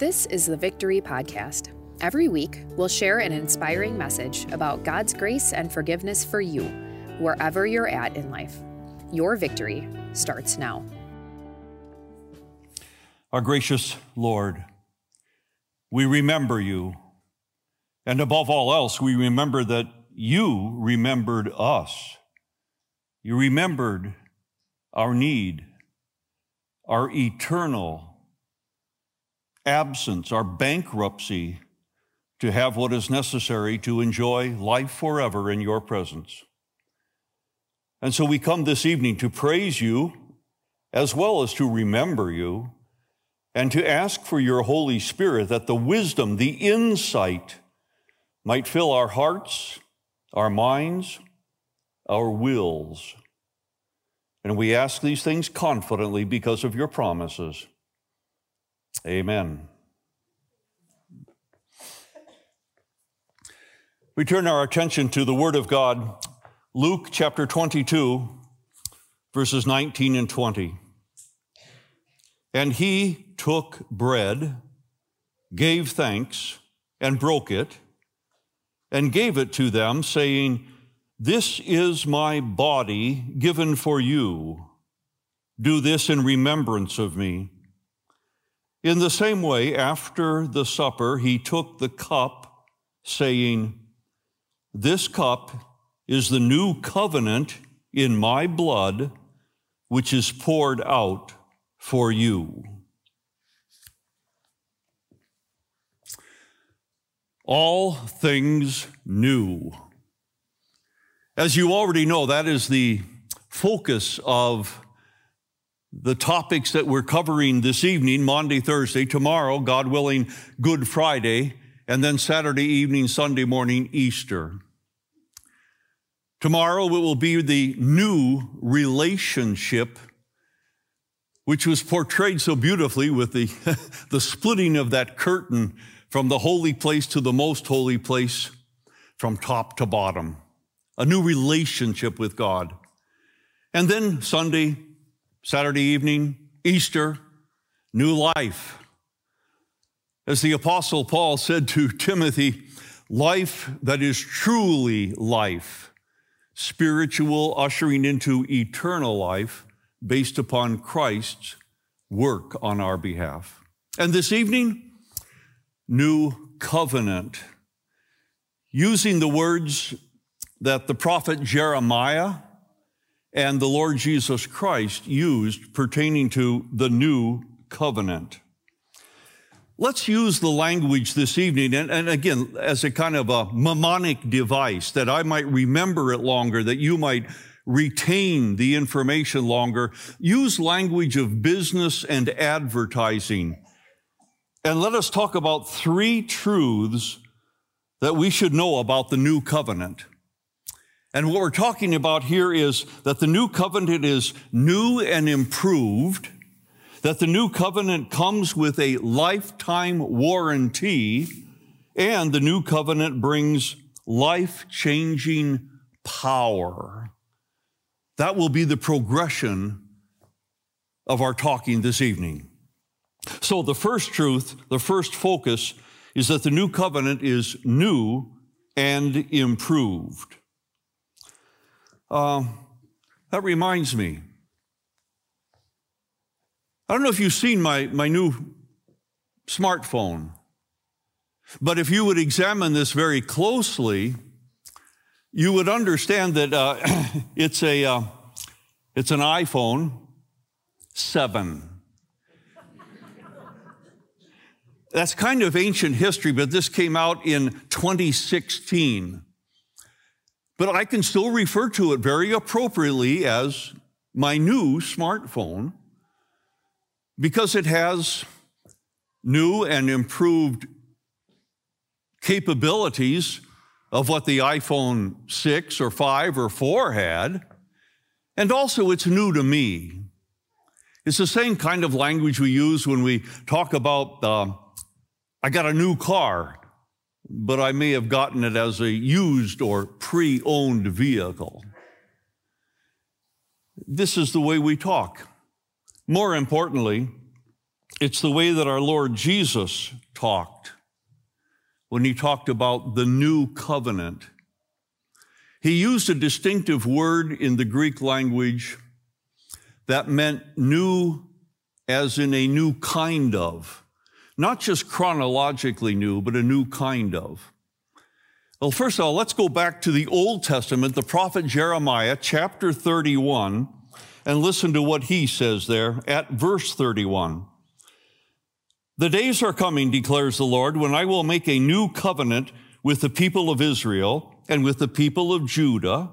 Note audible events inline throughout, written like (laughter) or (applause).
This is the Victory Podcast. Every week, we'll share an inspiring message about God's grace and forgiveness for you, wherever you're at in life. Your victory starts now. Our gracious Lord, we remember you. And above all else, we remember that you remembered us. You remembered our need, our eternal absence, our bankruptcy to have what is necessary to enjoy life forever in your presence. And so we come this evening to praise you as well as to remember you and to ask for your Holy Spirit that the wisdom, the insight might fill our hearts, our minds, our wills. And we ask these things confidently because of your promises. Amen. We turn our attention to the Word of God, Luke chapter 22, verses 19 and 20. And he took bread, gave thanks, and broke it, and gave it to them, saying, This is my body given for you. Do this in remembrance of me. In the same way, after the supper, he took the cup, saying, This cup is the new covenant in my blood, which is poured out for you. All things new. As you already know, that is the focus of the topics that we're covering this evening, Maundy, Thursday, tomorrow, God willing, Good Friday, and then Saturday evening, Sunday morning, Easter. Tomorrow it will be the new relationship, which was portrayed so beautifully with the, (laughs) the splitting of that curtain from the holy place to the most holy place, from top to bottom. A new relationship with God. And then Sunday, Saturday evening, Easter, new life. As the Apostle Paul said to Timothy, life that is truly life, spiritual, ushering into eternal life based upon Christ's work on our behalf. And this evening, new covenant, using the words that the prophet Jeremiah and the Lord Jesus Christ used pertaining to the new covenant. Let's use the language this evening, and, and, again, as a kind of a mnemonic device that I might remember it longer, that you might retain the information longer. Use language of business and advertising. And let us talk about three truths that we should know about the new covenant. And what we're talking about here is that the new covenant is new and improved, that the new covenant comes with a lifetime warranty, and the new covenant brings life changing power. That will be the progression of our talking this evening. So, the first truth, the first focus, is that the new covenant is new and improved. Uh, that reminds me. I don't know if you've seen my, my new smartphone, but if you would examine this very closely, you would understand that uh, (coughs) it's, a, uh, it's an iPhone 7. That's kind of ancient history, but this came out in 2016 but I can still refer to it very appropriately as my new smartphone because it has new and improved capabilities of what the iPhone 6 or 5 or 4 had. And also, it's new to me. It's the same kind of language we use when we talk about, uh, I got a new car but I may have gotten it as a used or pre owned vehicle. This is the way we talk. More importantly, It's the way that our Lord Jesus talked when he talked about the new covenant. He used a distinctive word in the Greek language that meant new as in a new kind of, not just chronologically new, but a new kind of. Well, first of all, let's go back to the Old Testament, the prophet Jeremiah, chapter 31, and listen to what he says there at verse 31. The days are coming, declares the Lord, when I will make a new covenant with the people of Israel and with the people of Judah.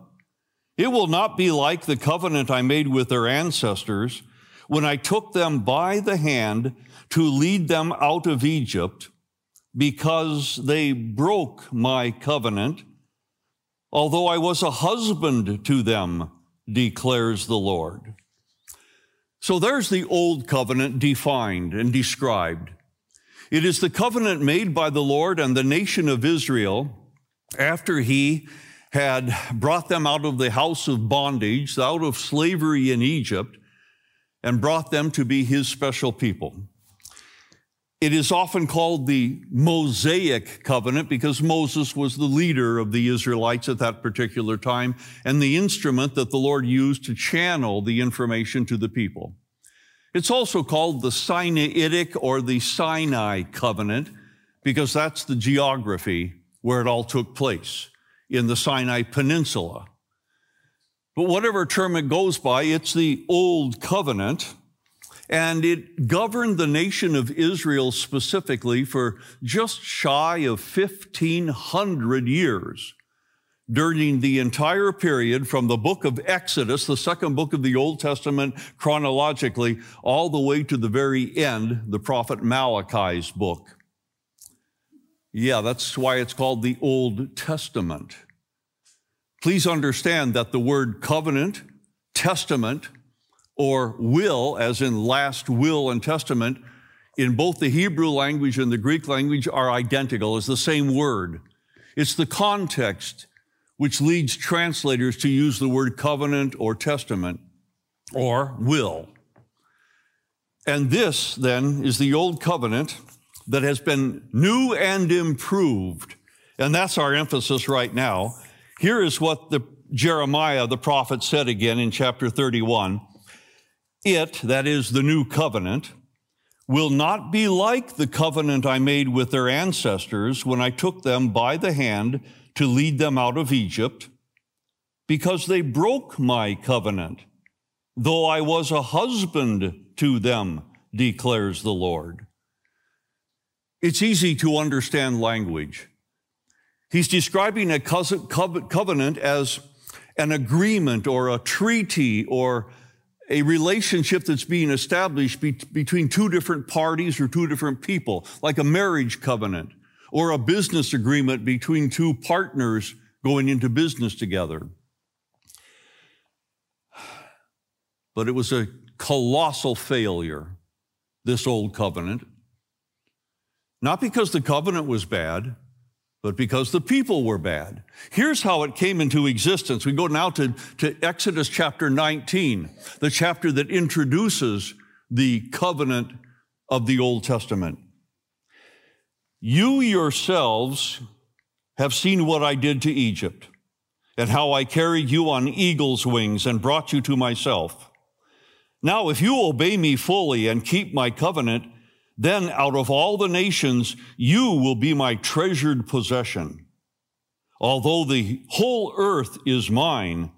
It will not be like the covenant I made with their ancestors when I took them by the hand to lead them out of Egypt because they broke my covenant, although I was a husband to them, declares the Lord. So there's the old covenant defined and described. It is the covenant made by the Lord and the nation of Israel after he had brought them out of the house of bondage, out of slavery in Egypt, and brought them to be his special people. It is often called the Mosaic covenant because Moses was the leader of the Israelites at that particular time and the instrument that the Lord used to channel the information to the people. It's also called the Sinaitic or the Sinai covenant because that's the geography where it all took place in the Sinai Peninsula. But whatever term it goes by, it's the Old Covenant, and it governed the nation of Israel specifically for just shy of 1,500 years during the entire period from the book of Exodus, the second book of the Old Testament chronologically, all the way to the very end, the prophet Malachi's book. Yeah, that's why it's called the Old Testament. Please understand that the word covenant, testament, or will, as in last will and testament, in both the Hebrew language and the Greek language are identical. It's the same word. It's the context which leads translators to use the word covenant or testament or will. And this, then, is the old covenant that has been new and improved. And that's our emphasis right now. Here is what the Jeremiah, the prophet, said again in chapter 31. It, that is the new covenant, will not be like the covenant I made with their ancestors when I took them by the hand to lead them out of Egypt because they broke my covenant, though I was a husband to them, declares the Lord. It's easy to understand language. He's describing a covenant as an agreement or a treaty or a relationship that's being established be- between two different parties or two different people, like a marriage covenant or a business agreement between two partners going into business together. But it was a colossal failure, this old covenant. Not because the covenant was bad, but because the people were bad. Here's how it came into existence. We go now to, to Exodus chapter 19, the chapter that introduces the covenant of the Old Testament. You yourselves have seen what I did to Egypt and how I carried you on eagle's wings and brought you to myself. Now, if you obey me fully and keep my covenant, then out of all the nations, you will be my treasured possession. Although the whole earth is mine,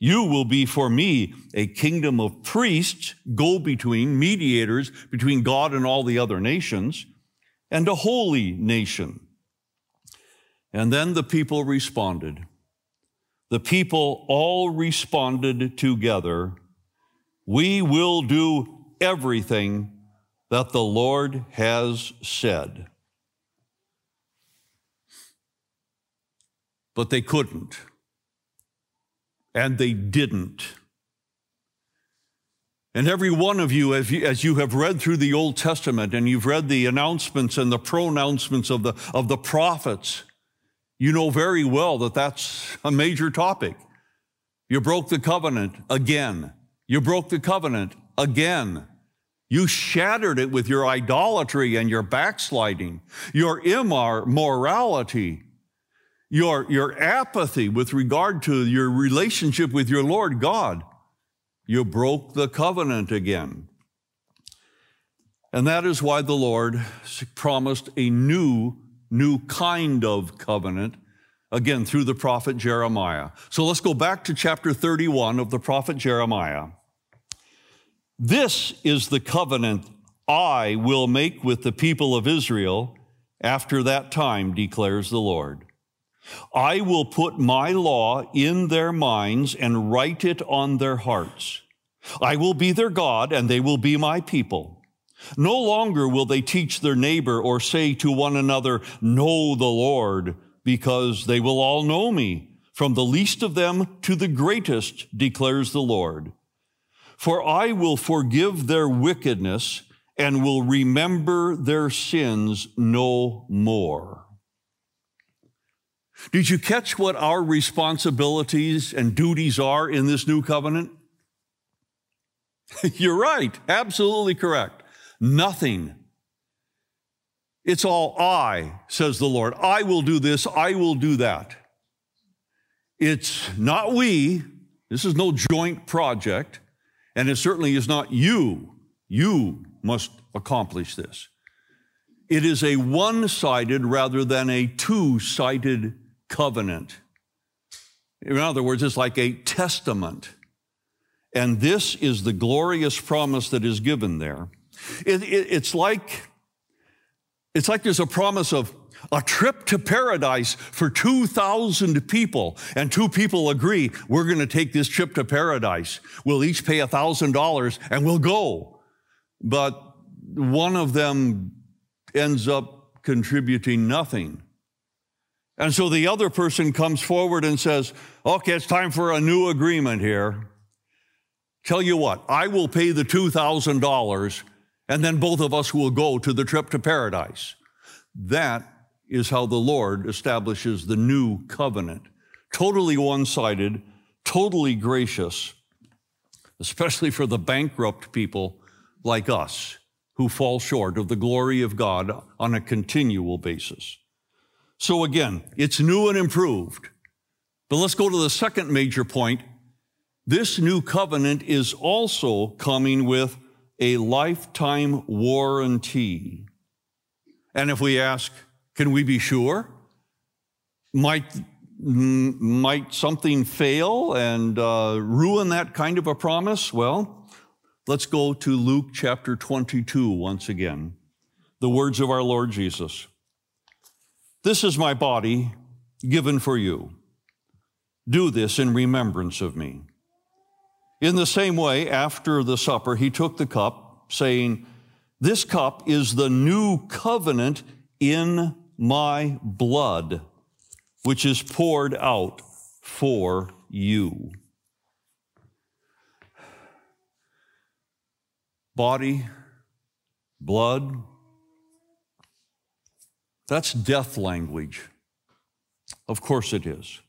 you will be for me a kingdom of priests, go between mediators between God and all the other nations and a holy nation. And then the people responded. The people all responded together. We will do everything that the Lord has said. But they couldn't. And they didn't. And every one of you as, you, as you have read through the Old Testament and you've read the announcements and the pronouncements of the, of the prophets, you know very well that that's a major topic. You broke the covenant again. You broke the covenant again. You shattered it with your idolatry and your backsliding, your immorality, your, your apathy with regard to your relationship with your Lord God. You broke the covenant again. And that is why the Lord promised a new, new kind of covenant, again, through the prophet Jeremiah. So let's go back to chapter 31 of the prophet Jeremiah. This is the covenant I will make with the people of Israel after that time, declares the Lord. I will put my law in their minds and write it on their hearts. I will be their God, and they will be my people. No longer will they teach their neighbor or say to one another, Know the Lord, because they will all know me, from the least of them to the greatest, declares the Lord. For I will forgive their wickedness and will remember their sins no more. Did you catch what our responsibilities and duties are in this new covenant? (laughs) You're right, absolutely correct. Nothing. It's all I, says the Lord. I will do this, I will do that. It's not we. This is no joint project. And it certainly is not you. You must accomplish this. It is a one sided rather than a two sided covenant. In other words, it's like a testament. And this is the glorious promise that is given there. It, it, it's like it's like there's a promise of a trip to paradise for 2,000 people, and two people agree, we're going to take this trip to paradise. We'll each pay $1,000 and we'll go. But one of them ends up contributing nothing. And so the other person comes forward and says, okay, it's time for a new agreement here. Tell you what, I will pay the $2,000 and then both of us will go to the trip to paradise. That is how the Lord establishes the new covenant. Totally one sided, totally gracious, especially for the bankrupt people like us who fall short of the glory of God on a continual basis. So again, it's new and improved. But let's go to the second major point. This new covenant is also coming with a lifetime warranty. And if we ask, can we be sure? Might, might something fail and uh, ruin that kind of a promise? Well, let's go to Luke chapter 22 once again. The words of our Lord Jesus. This is my body given for you. Do this in remembrance of me. In the same way, after the supper, he took the cup, saying, This cup is the new covenant in my blood, which is poured out for you. Body, blood, that's death language. Of course it is.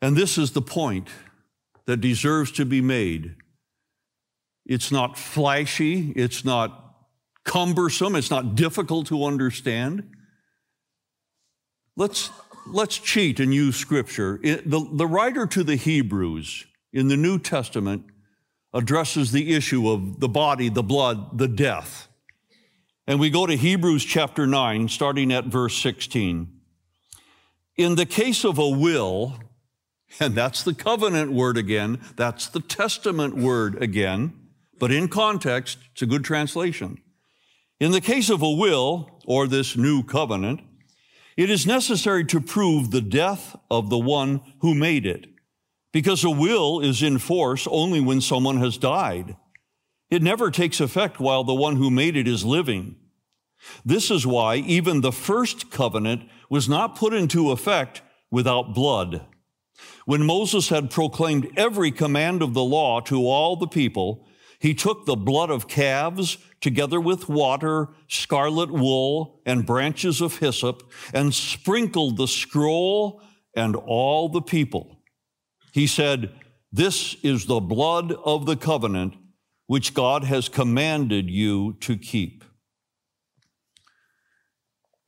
And this is the point that deserves to be made. It's not flashy, it's not cumbersome, it's not difficult to understand. Let's, let's cheat and use scripture. It, the, the writer to the Hebrews in the New Testament addresses the issue of the body, the blood, the death. And we go to Hebrews chapter 9, starting at verse 16. In the case of a will, and that's the covenant word again. That's the testament word again. But in context, it's a good translation. In the case of a will, or this new covenant, it is necessary to prove the death of the one who made it, because a will is in force only when someone has died. It never takes effect while the one who made it is living. This is why even the first covenant was not put into effect without blood. When Moses had proclaimed every command of the law to all the people, he took the blood of calves together with water, scarlet wool, and branches of hyssop, and sprinkled the scroll and all the people. He said, This is the blood of the covenant which God has commanded you to keep.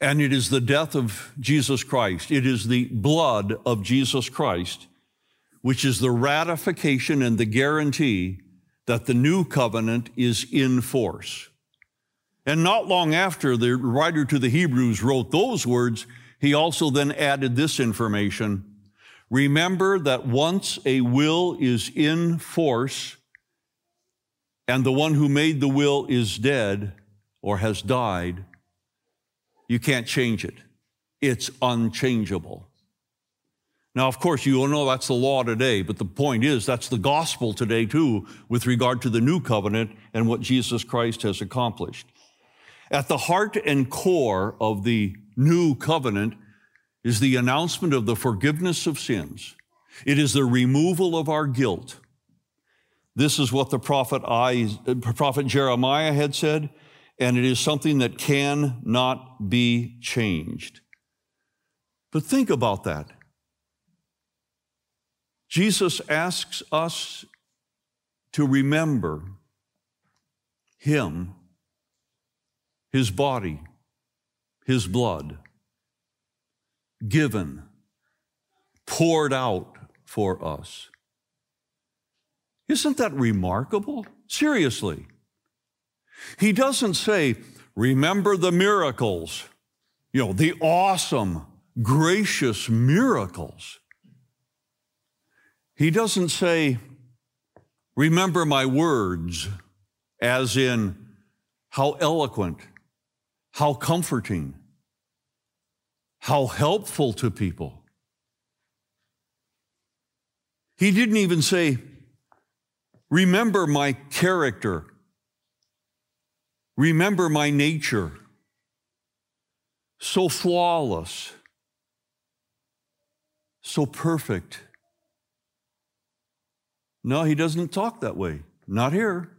And it is the death of Jesus Christ, it is the blood of Jesus Christ, which is the ratification and the guarantee that the new covenant is in force. And not long after the writer to the Hebrews wrote those words, he also then added this information. Remember that once a will is in force and the one who made the will is dead or has died, you can't change it. It's unchangeable. Now, of course, you all know that's the law today, but the point is that's the gospel today too with regard to the new covenant and what Jesus Christ has accomplished. At the heart and core of the new covenant is the announcement of the forgiveness of sins. It is the removal of our guilt. This is what the prophet, I, prophet Jeremiah had said, and it is something that cannot be changed. But think about that. Jesus asks us to remember Him his body, his blood, given, poured out for us. Isn't that remarkable? Seriously. He doesn't say, remember the miracles, you know, the awesome, gracious miracles. He doesn't say, remember my words, as in how eloquent how comforting, how helpful to people. He didn't even say, Remember my character, remember my nature, so flawless, so perfect. No, he doesn't talk that way. Not here.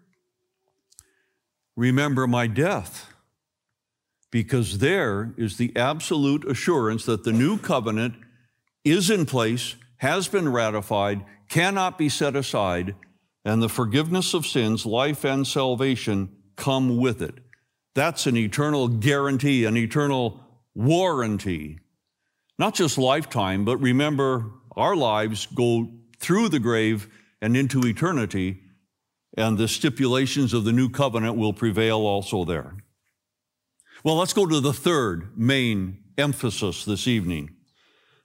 Remember my death because there is the absolute assurance that the new covenant is in place, has been ratified, cannot be set aside, and the forgiveness of sins, life and salvation come with it. That's an eternal guarantee, an eternal warranty. Not just lifetime, but remember, our lives go through the grave and into eternity, and the stipulations of the new covenant will prevail also there. Well, let's go to the third main emphasis this evening.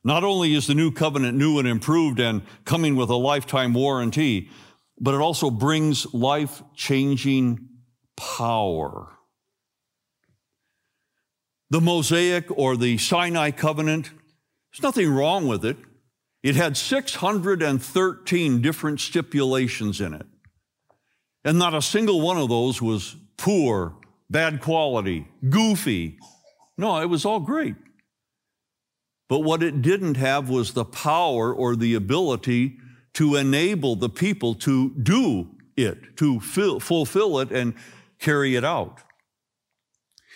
Not only is the new covenant new and improved and coming with a lifetime warranty, but it also brings life changing power. The Mosaic or the Sinai covenant, there's nothing wrong with it. It had 613 different stipulations in it. And not a single one of those was poor bad quality, goofy. No, it was all great. But what it didn't have was the power or the ability to enable the people to do it, to fill, fulfill it and carry it out.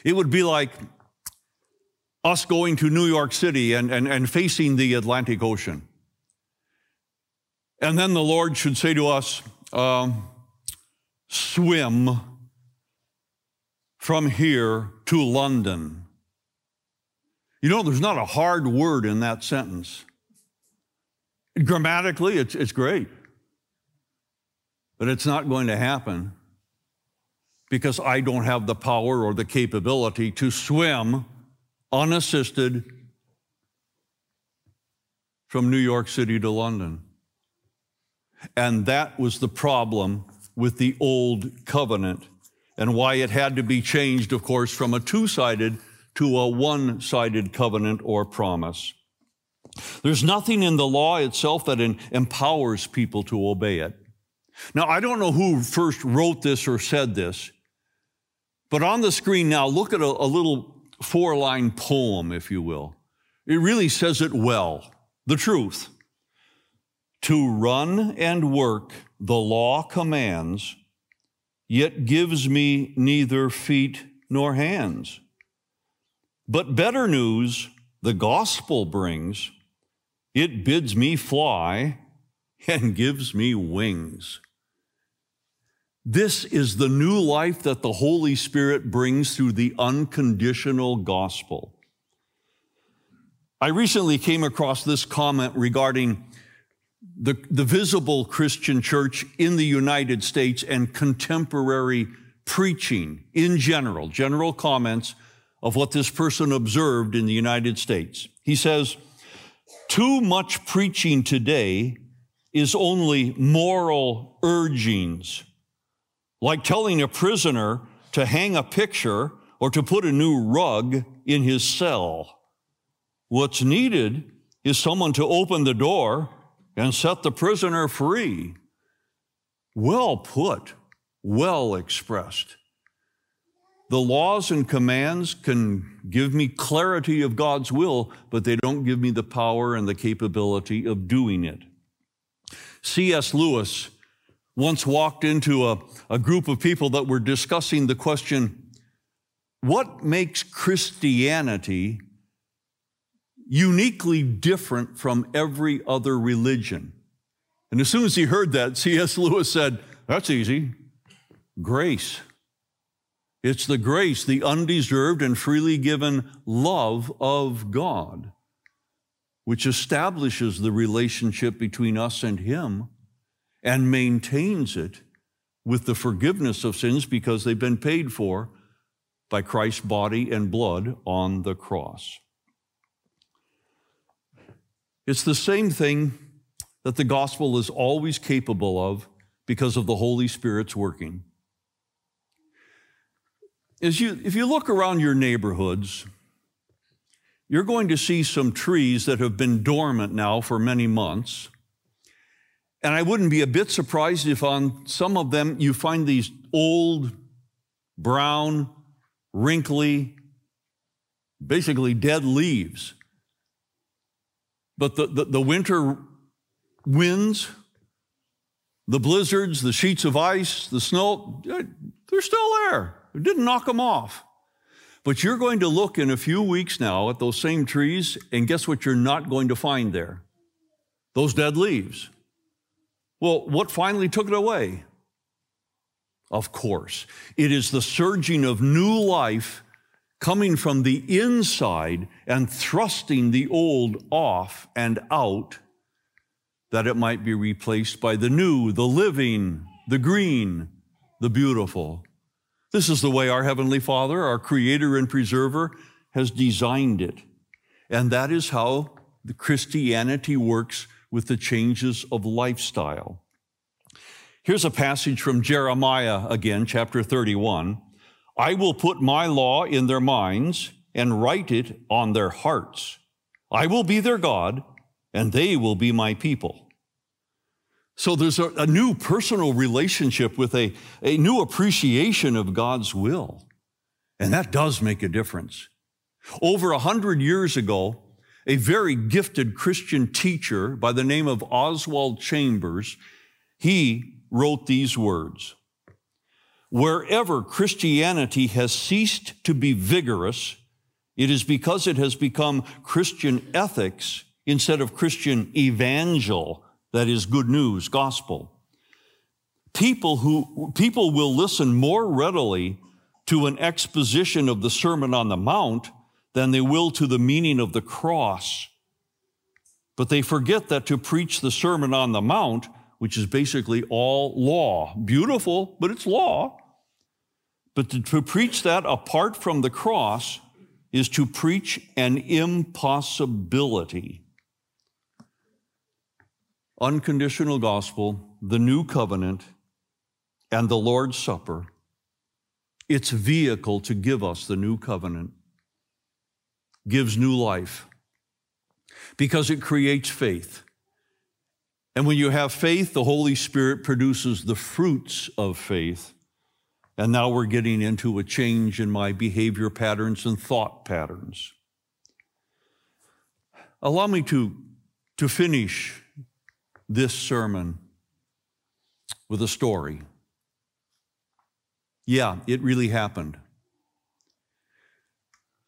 It would be like us going to New York City and, and, and facing the Atlantic Ocean. And then the Lord should say to us, um, swim from here to London. You know, there's not a hard word in that sentence. Grammatically, it's, it's great. But it's not going to happen because I don't have the power or the capability to swim unassisted from New York City to London. And that was the problem with the old covenant and why it had to be changed, of course, from a two sided to a one sided covenant or promise. There's nothing in the law itself that empowers people to obey it. Now, I don't know who first wrote this or said this, but on the screen now, look at a, a little four line poem, if you will. It really says it well the truth. To run and work, the law commands yet gives me neither feet nor hands. But better news the gospel brings. It bids me fly and gives me wings. This is the new life that the Holy Spirit brings through the unconditional gospel. I recently came across this comment regarding the, the visible Christian church in the United States and contemporary preaching in general, general comments of what this person observed in the United States. He says, too much preaching today is only moral urgings, like telling a prisoner to hang a picture or to put a new rug in his cell. What's needed is someone to open the door and set the prisoner free. Well put, well expressed. The laws and commands can give me clarity of God's will, but they don't give me the power and the capability of doing it. C.S. Lewis once walked into a, a group of people that were discussing the question what makes Christianity uniquely different from every other religion? And as soon as he heard that, C.S. (laughs) Lewis said, That's easy grace. It's the grace, the undeserved and freely given love of God, which establishes the relationship between us and Him and maintains it with the forgiveness of sins because they've been paid for by Christ's body and blood on the cross. It's the same thing that the gospel is always capable of because of the Holy Spirit's working is you, if you look around your neighborhoods, you're going to see some trees that have been dormant now for many months. And I wouldn't be a bit surprised if on some of them you find these old, brown, wrinkly, basically dead leaves. But the, the, the winter winds, the blizzards, the sheets of ice, the snow, eh, they're still there. It didn't knock them off. But you're going to look in a few weeks now at those same trees, and guess what you're not going to find there? Those dead leaves. Well, what finally took it away? Of course, it is the surging of new life coming from the inside and thrusting the old off and out that it might be replaced by the new, the living, the green, the beautiful. This is the way our Heavenly Father, our Creator and Preserver, has designed it. And that is how the Christianity works with the changes of lifestyle. Here's a passage from Jeremiah again, chapter 31. I will put my law in their minds and write it on their hearts. I will be their God, and they will be my people. So there's a, a, new personal relationship with a, a new appreciation of God's will. And that does make a difference. Over a hundred years ago, a very gifted Christian teacher by the name of Oswald Chambers, he wrote these words. Wherever Christianity has ceased to be vigorous, it is because it has become Christian ethics instead of Christian evangel that is good news, gospel. People who, people will listen more readily to an exposition of the Sermon on the Mount than they will to the meaning of the cross. But they forget that to preach the Sermon on the Mount, which is basically all law, beautiful, but it's law. But to, to preach that apart from the cross is to preach an impossibility unconditional gospel, the new covenant, and the Lord's Supper, its vehicle to give us the new covenant, gives new life because it creates faith. And when you have faith, the Holy Spirit produces the fruits of faith. And now we're getting into a change in my behavior patterns and thought patterns. Allow me to, to finish this sermon with a story. Yeah, it really happened.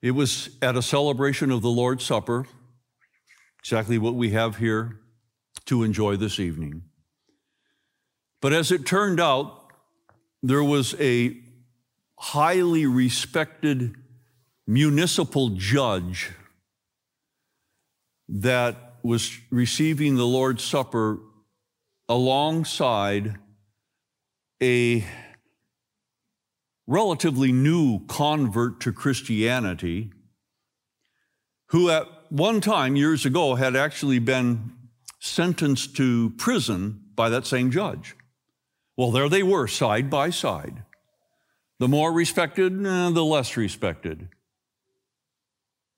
It was at a celebration of the Lord's Supper, exactly what we have here to enjoy this evening. But as it turned out, there was a highly respected municipal judge that was receiving the Lord's Supper alongside a relatively new convert to Christianity who at one time years ago had actually been sentenced to prison by that same judge. Well, there they were, side by side. The more respected, eh, the less respected.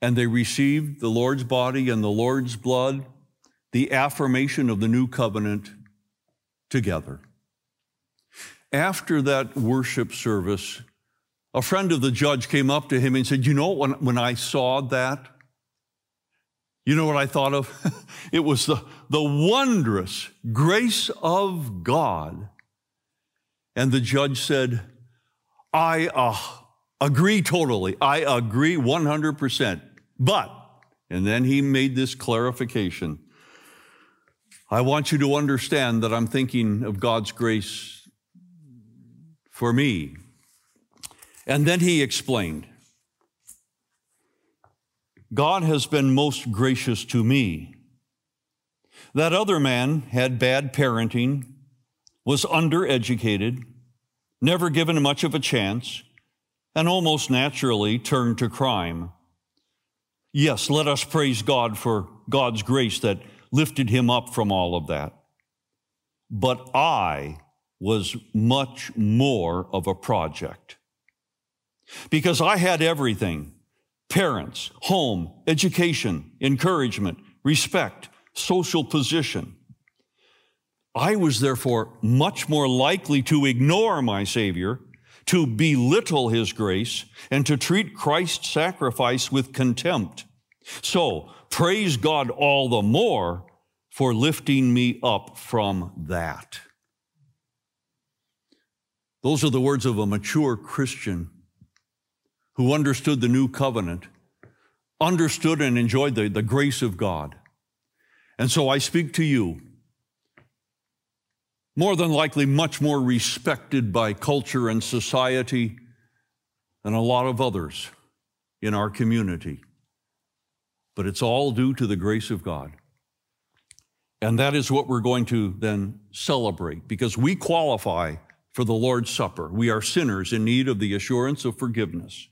And they received the Lord's body and the Lord's blood, the affirmation of the new covenant together. After that worship service, a friend of the judge came up to him and said, You know, when, when I saw that, you know what I thought of? (laughs) it was the, the wondrous grace of God. And the judge said, I uh, agree totally. I agree 100%. But, and then he made this clarification I want you to understand that I'm thinking of God's grace for me. And then he explained God has been most gracious to me. That other man had bad parenting, was undereducated, never given much of a chance, and almost naturally turned to crime. Yes, let us praise God for God's grace that lifted him up from all of that. But I was much more of a project because I had everything parents, home, education, encouragement, respect, social position. I was therefore much more likely to ignore my Savior, to belittle His grace, and to treat Christ's sacrifice with contempt. So, praise God all the more for lifting me up from that. Those are the words of a mature Christian who understood the new covenant, understood and enjoyed the, the grace of God. And so I speak to you, more than likely much more respected by culture and society than a lot of others in our community but it's all due to the grace of God. And that is what we're going to then celebrate because we qualify for the Lord's Supper. We are sinners in need of the assurance of forgiveness.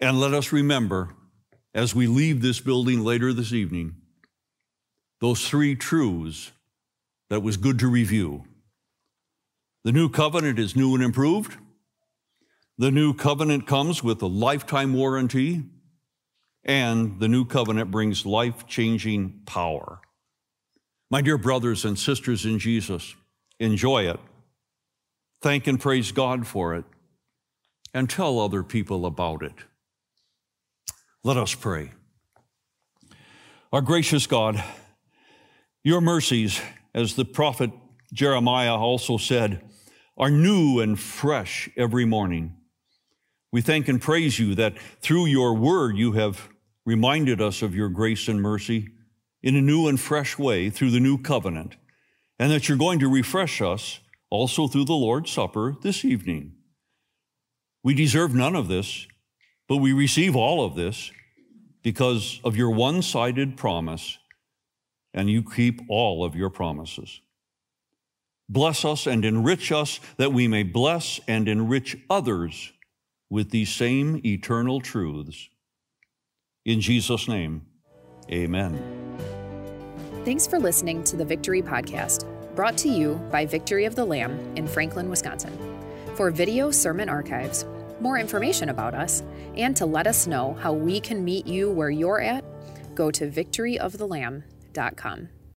And let us remember as we leave this building later this evening those three truths that was good to review. The new covenant is new and improved. The new covenant comes with a lifetime warranty and the new covenant brings life changing power. My dear brothers and sisters in Jesus, enjoy it. Thank and praise God for it, and tell other people about it. Let us pray. Our gracious God, your mercies, as the prophet Jeremiah also said, are new and fresh every morning. We thank and praise you that through your word you have reminded us of your grace and mercy in a new and fresh way through the new covenant, and that you're going to refresh us also through the Lord's Supper this evening. We deserve none of this, but we receive all of this because of your one sided promise, and you keep all of your promises. Bless us and enrich us that we may bless and enrich others with these same eternal truths. In Jesus' name, amen. Thanks for listening to the Victory Podcast, brought to you by Victory of the Lamb in Franklin, Wisconsin. For video sermon archives, more information about us, and to let us know how we can meet you where you're at, go to victoryofthelamb.com.